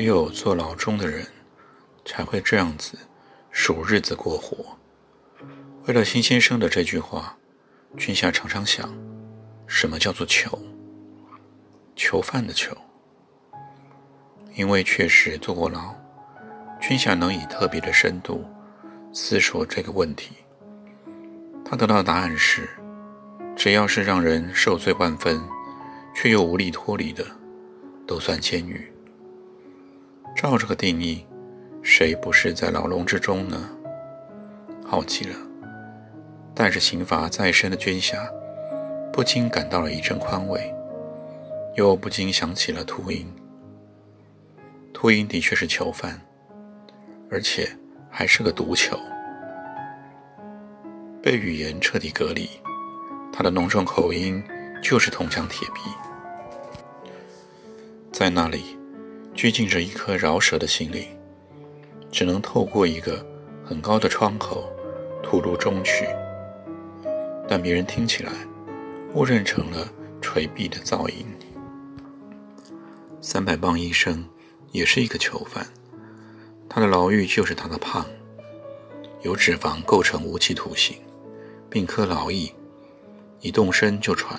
只有坐牢中的人。才会这样子数日子过活。为了新先生的这句话，君夏常常想：什么叫做囚？囚犯的囚。因为确实坐过牢，君夏能以特别的深度思索这个问题。他得到的答案是：只要是让人受罪万分，却又无力脱离的，都算监狱。照这个定义。谁不是在牢笼之中呢？好极了，带着刑罚在身的军侠，不禁感到了一阵宽慰，又不禁想起了秃鹰。秃鹰的确是囚犯，而且还是个毒囚，被语言彻底隔离。他的浓重口音就是铜墙铁壁，在那里拘禁着一颗饶舌的心灵。只能透过一个很高的窗口吐露中曲，但别人听起来误认成了垂壁的噪音。三百磅医生也是一个囚犯，他的牢狱就是他的胖，由脂肪构成无期徒刑，并科劳役，一动身就喘，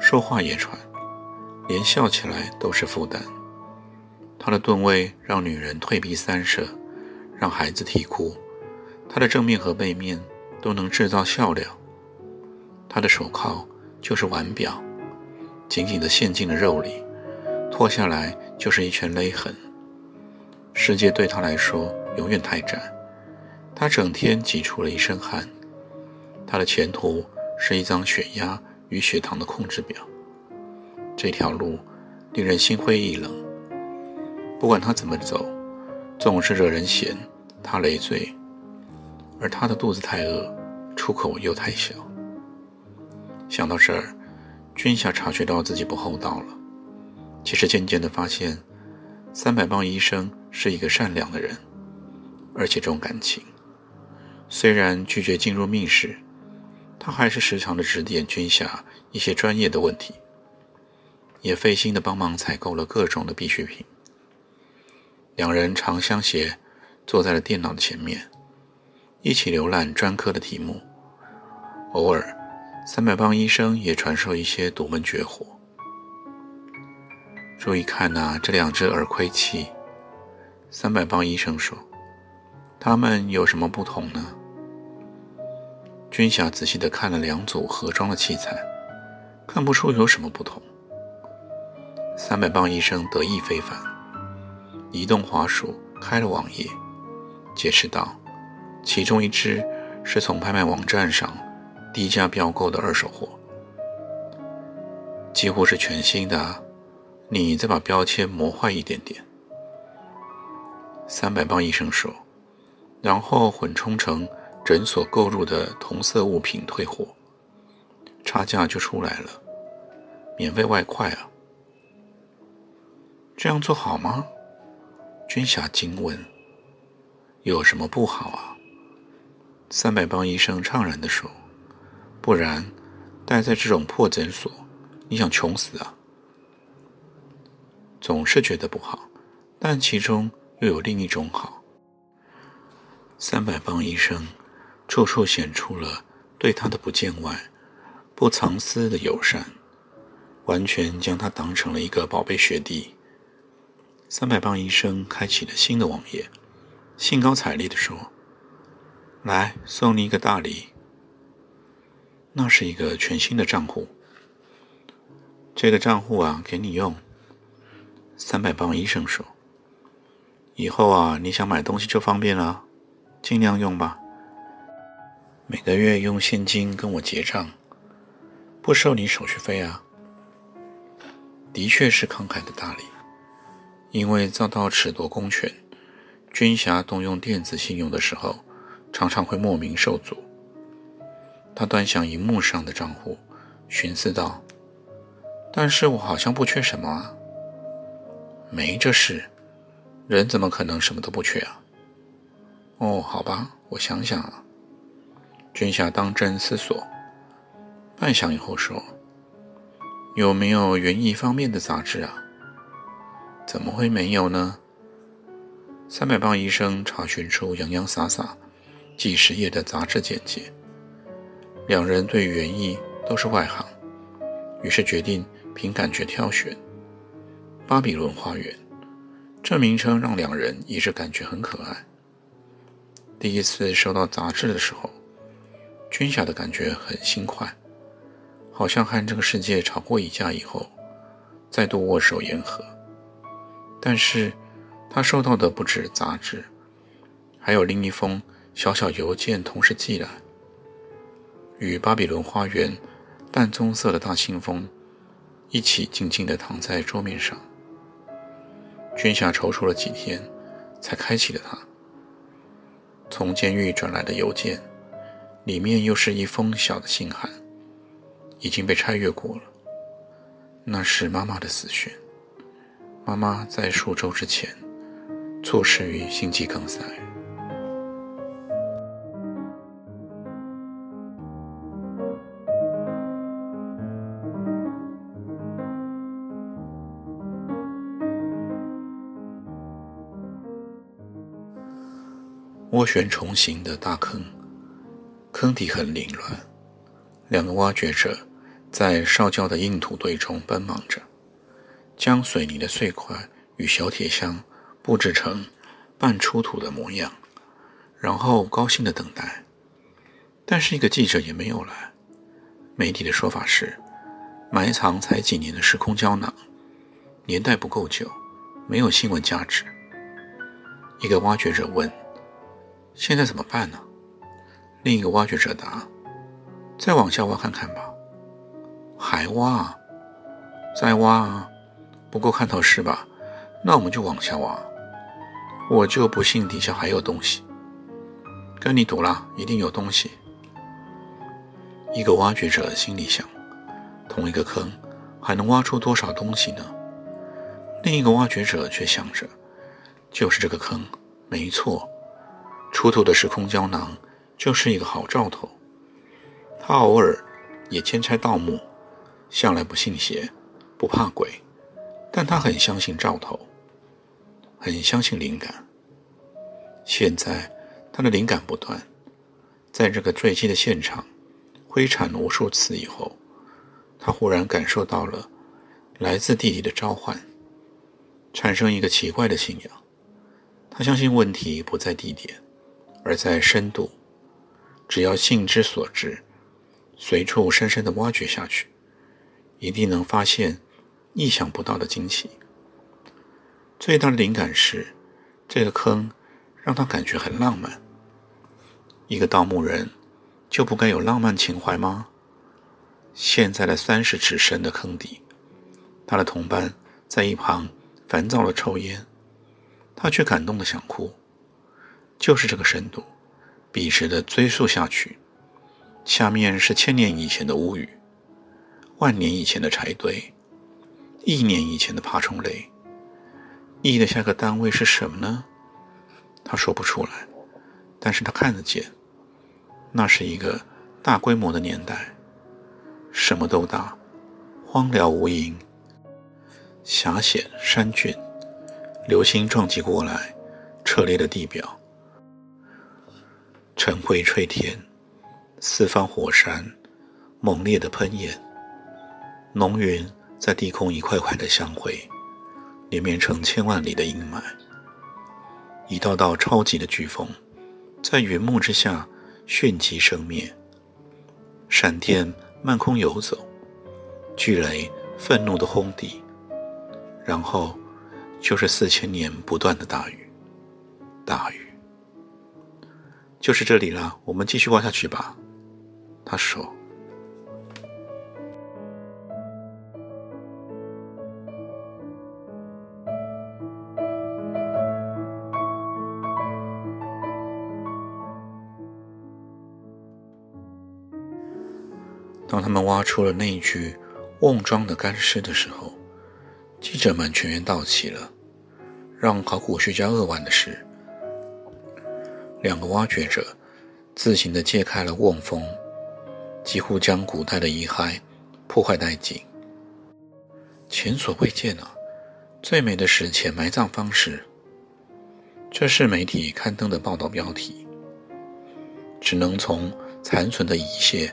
说话也喘，连笑起来都是负担。他的吨位让女人退避三舍。让孩子啼哭，他的正面和背面都能制造笑料。他的手铐就是腕表，紧紧地陷进了肉里，脱下来就是一圈勒痕。世界对他来说永远太窄，他整天挤出了一身汗。他的前途是一张血压与血糖的控制表。这条路令人心灰意冷，不管他怎么走。总是惹人嫌，他累赘，而他的肚子太饿，出口又太小。想到这儿，君夏察觉到自己不厚道了。其实渐渐地发现，三百磅医生是一个善良的人，而且重感情。虽然拒绝进入密室，他还是时常的指点君夏一些专业的问题，也费心的帮忙采购了各种的必需品。两人长相携，坐在了电脑的前面，一起浏览专科的题目。偶尔，三百磅医生也传授一些独门绝活。注意看呐，这两只耳窥器。三百磅医生说：“它们有什么不同呢？”军霞仔细地看了两组盒装的器材，看不出有什么不同。三百磅医生得意非凡。移动滑鼠开了网页，解释道：“其中一只是从拍卖网站上低价标购的二手货，几乎是全新的。你再把标签磨坏一点点。”三百磅医生说，然后混充成诊所购入的同色物品退货，差价就出来了，免费外快啊！这样做好吗？军侠惊问：“有什么不好啊？”三百磅医生怅然地说：“不然，待在这种破诊所，你想穷死啊？”总是觉得不好，但其中又有另一种好。三百磅医生处处显出了对他的不见外、不藏私的友善，完全将他当成了一个宝贝学弟。三百磅医生开启了新的网页，兴高采烈地说：“来，送你一个大礼。那是一个全新的账户。这个账户啊，给你用。”三百磅医生说：“以后啊，你想买东西就方便了，尽量用吧。每个月用现金跟我结账，不收你手续费啊。的确是慷慨的大礼，因为遭到褫夺公权，军侠动用电子信用的时候，常常会莫名受阻。他端详荧幕上的账户，寻思道：“但是我好像不缺什么啊。”没这事，人怎么可能什么都不缺啊？哦，好吧，我想想啊。军侠当真思索，半晌以后说：“有没有园艺方面的杂志啊？”“怎么会没有呢？”三百磅医生查询出洋洋洒洒几十页的杂志简介。两人对园艺都是外行，于是决定凭感觉挑选。巴比伦花园，这名称让两人一直感觉很可爱。第一次收到杂志的时候，军侠的感觉很轻快，好像和这个世界吵过一架以后，再度握手言和。但是，他收到的不止杂志，还有另一封小小邮件同时寄来，与巴比伦花园淡棕色的大信封一起静静地躺在桌面上。军侠踌躇了几天，才开启了它。从监狱转来的邮件，里面又是一封小的信函，已经被拆阅过了。那是妈妈的死讯。妈妈在数周之前猝死于心肌梗塞。涡旋重形的大坑，坑底很凌乱。两个挖掘者在烧焦的硬土堆中奔忙着，将水泥的碎块与小铁箱布置成半出土的模样，然后高兴地等待。但是一个记者也没有来。媒体的说法是，埋藏才几年的时空胶囊，年代不够久，没有新闻价值。一个挖掘者问。现在怎么办呢？另一个挖掘者答：“再往下挖看看吧。”还挖？啊？再挖啊？不够看头是吧？那我们就往下挖。我就不信底下还有东西。跟你赌了，一定有东西。一个挖掘者心里想：同一个坑还能挖出多少东西呢？另一个挖掘者却想着：就是这个坑，没错。出土的时空胶囊就是一个好兆头。他偶尔也兼差盗墓，向来不信邪，不怕鬼，但他很相信兆头，很相信灵感。现在他的灵感不断，在这个坠机的现场挥铲无数次以后，他忽然感受到了来自地底的召唤，产生一个奇怪的信仰。他相信问题不在地点。而在深度，只要性之所至，随处深深的挖掘下去，一定能发现意想不到的惊奇。最大的灵感是，这个坑让他感觉很浪漫。一个盗墓人就不该有浪漫情怀吗？现在的三十尺深的坑底，他的同伴在一旁烦躁的抽烟，他却感动的想哭。就是这个深度，笔直的追溯下去，下面是千年以前的屋宇，万年以前的柴堆，亿年以前的爬虫类。亿的下个单位是什么呢？他说不出来，但是他看得见，那是一个大规模的年代，什么都大，荒凉无垠，狭险山峻，流星撞击过来，扯裂的地表。晨灰吹天，四方火山。猛烈的喷焰，浓云在低空一块块的相会，连绵成千万里的阴霾。一道道超级的飓风在云幕之下迅疾生灭，闪电漫空游走，巨雷愤怒的轰地，然后就是四千年不断的大雨，大雨。就是这里了，我们继续挖下去吧。他说。他们挖出了那一具瓮装的干尸的时候，记者们全员到齐了。让考古学家扼腕的是，两个挖掘者自行地揭开了瓮封，几乎将古代的遗骸破坏殆尽。前所未见啊！最美的史前埋葬方式。这是媒体刊登的报道标题。只能从残存的遗屑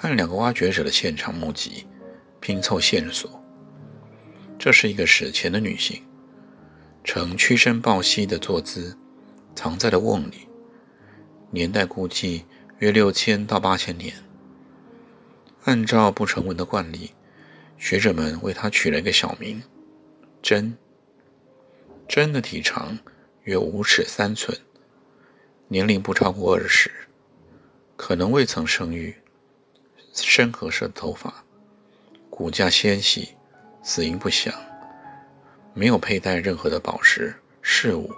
按两个挖掘者的现场目击拼凑线索。这是一个史前的女性。呈屈身抱膝的坐姿，藏在了瓮里，年代估计约六千到八千年。按照不成文的惯例，学者们为她取了一个小名“真”。真的体长约五尺三寸，年龄不超过二十，可能未曾生育，深褐色的头发，骨架纤细，死因不详。没有佩戴任何的宝石饰物，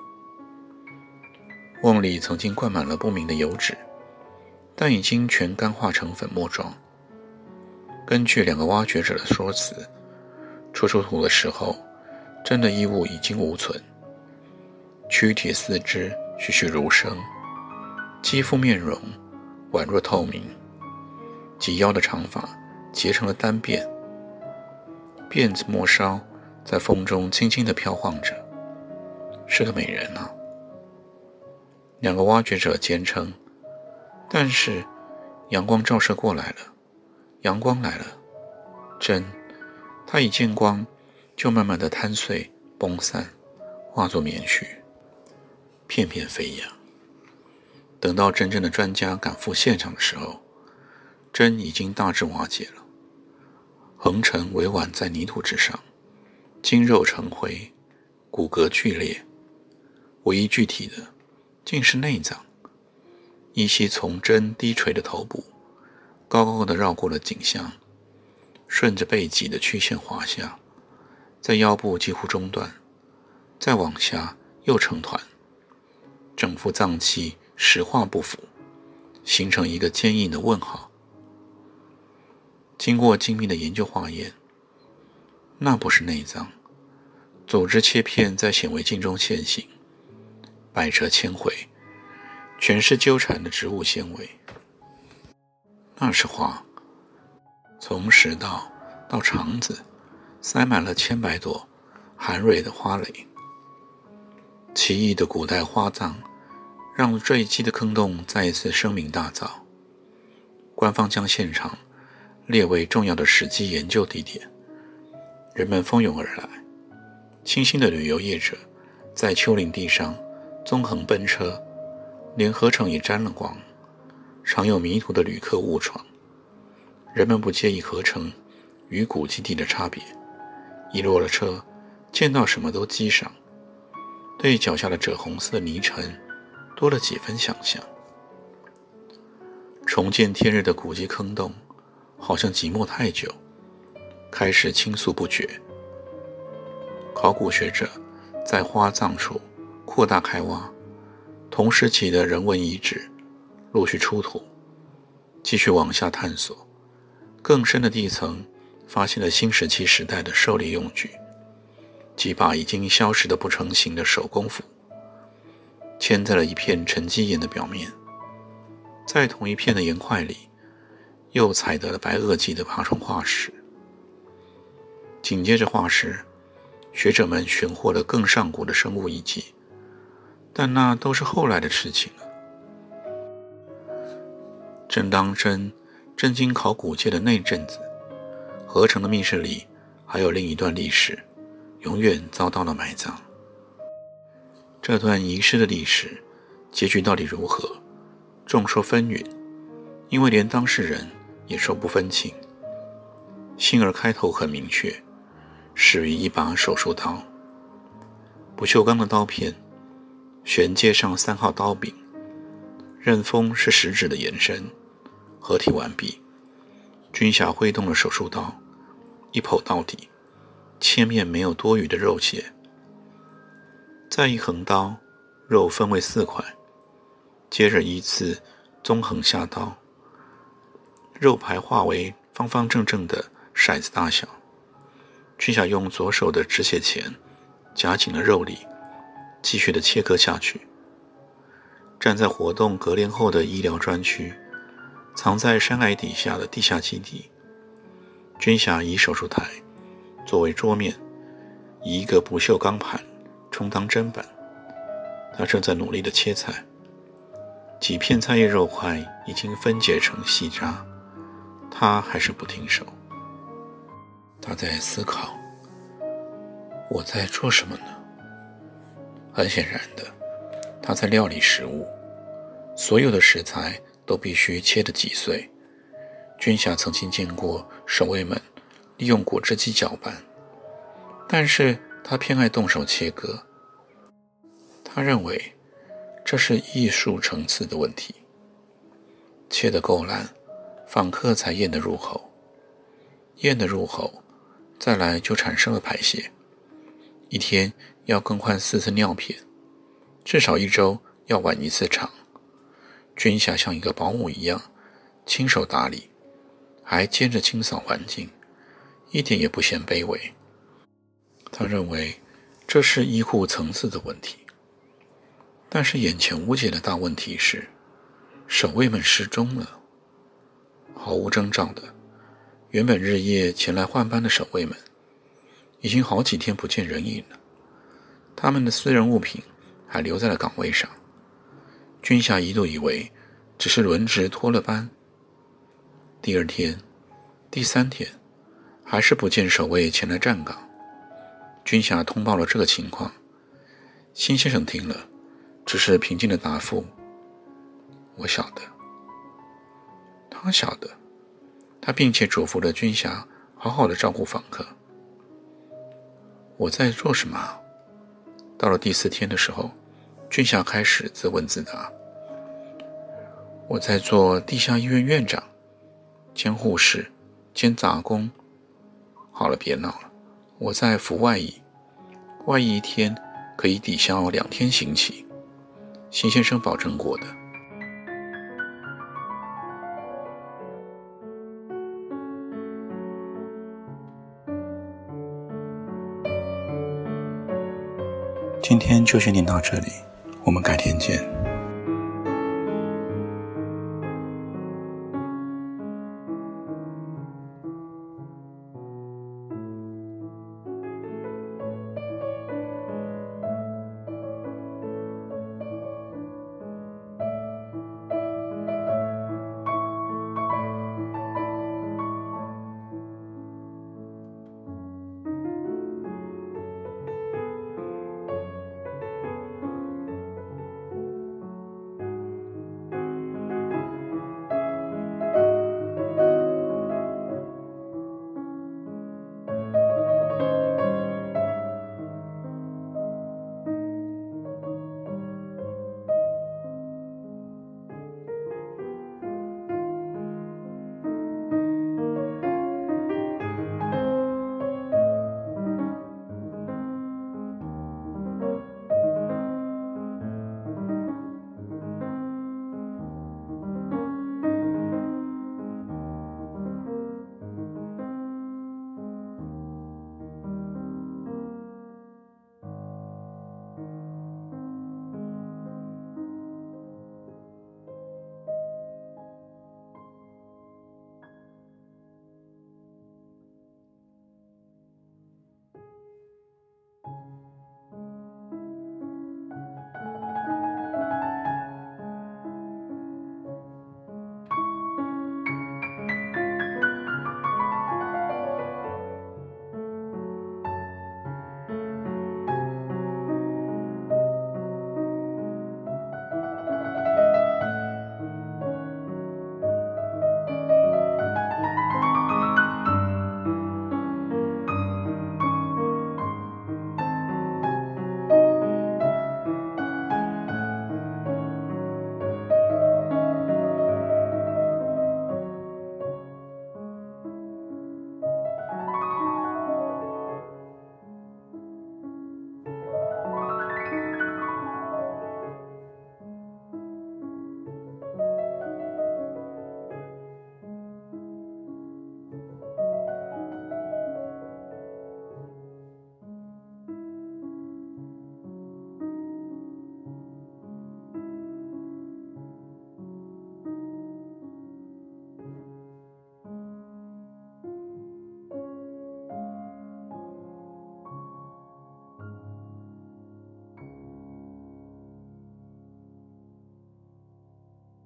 瓮里曾经灌满了不明的油脂，但已经全干化成粉末状。根据两个挖掘者的说辞，出出土的时候，真的衣物已经无存，躯体四肢栩栩如生，肌肤面容宛若透明，及腰的长发结成了单辫，辫子末梢。在风中轻轻地飘晃着，是个美人呢。两个挖掘者坚称，但是阳光照射过来了，阳光来了，真，它一见光就慢慢的坍碎、崩散，化作棉絮，片片飞扬。等到真正的专家赶赴现场的时候，针已经大致瓦解了，横陈委婉在泥土之上。筋肉成灰，骨骼剧裂，唯一具体的竟是内脏。依稀从针低垂的头部，高高的绕过了颈项，顺着背脊的曲线滑下，在腰部几乎中断，再往下又成团，整副脏器石化不符，形成一个坚硬的问号。经过精密的研究化验。那不是内脏，组织切片在显微镜中现形，百折千回，全是纠缠的植物纤维。那是花，从食道到肠子，塞满了千百朵含蕊的花蕾。奇异的古代花葬，让坠机的坑洞再一次声名大噪。官方将现场列为重要的史迹研究地点。人们蜂拥而来，清新的旅游业者在丘陵地上纵横奔车，连河城也沾了光。常有迷途的旅客误闯，人们不介意河城与古迹地的差别，一落了车，见到什么都激赏，对脚下的赭红色的泥尘多了几分想象。重见天日的古迹坑洞，好像寂寞太久。开始倾诉不绝。考古学者在花葬处扩大开挖，同时期的人文遗址陆续出土，继续往下探索。更深的地层发现了新石器时代的狩猎用具，几把已经消失的不成形的手工斧，嵌在了一片沉积岩的表面。在同一片的岩块里，又采得了白垩纪的爬虫化石。紧接着化石，学者们寻获了更上古的生物遗迹，但那都是后来的事情了。正当真震惊考古界的那阵子，合成的密室里还有另一段历史，永远遭到了埋葬。这段遗失的历史结局到底如何，众说纷纭，因为连当事人也说不分清。幸而开头很明确。始于一把手术刀，不锈钢的刀片，悬接上三号刀柄，刃锋是食指的延伸。合体完毕，军侠挥动了手术刀，一剖到底，切面没有多余的肉屑。再一横刀，肉分为四块，接着依次纵横下刀，肉排化为方方正正的骰子大小。军霞用左手的止血钳夹紧了肉里，继续的切割下去。站在活动隔离后的医疗专区，藏在山崖底下的地下基地，军霞以手术台作为桌面，以一个不锈钢盘充当砧板。他正在努力的切菜，几片菜叶肉块已经分解成细渣，他还是不停手。他在思考：我在做什么呢？很显然的，他在料理食物，所有的食材都必须切得几碎。君霞曾经见过守卫们利用果汁机搅拌，但是他偏爱动手切割。他认为这是艺术层次的问题，切得够烂，访客才咽得入口，咽得入口。再来就产生了排泄，一天要更换四次尿片，至少一周要晚一次场。君霞像一个保姆一样亲手打理，还兼着清扫环境，一点也不嫌卑微。他认为这是医护层次的问题，但是眼前无解的大问题是，守卫们失踪了，毫无征兆的。原本日夜前来换班的守卫们，已经好几天不见人影了。他们的私人物品还留在了岗位上。军霞一度以为只是轮值拖了班。第二天、第三天，还是不见守卫前来站岗。军霞通报了这个情况，辛先生听了，只是平静的答复：“我晓得。”他晓得。他并且嘱咐了军霞好好的照顾访客。我在做什么？到了第四天的时候，军霞开始自问自答：“我在做地下医院院长，兼护士，兼杂工。好了，别闹了，我在服外役，外役一天可以抵消两天刑期。辛先生保证过的。”今天就先听到这里，我们改天见。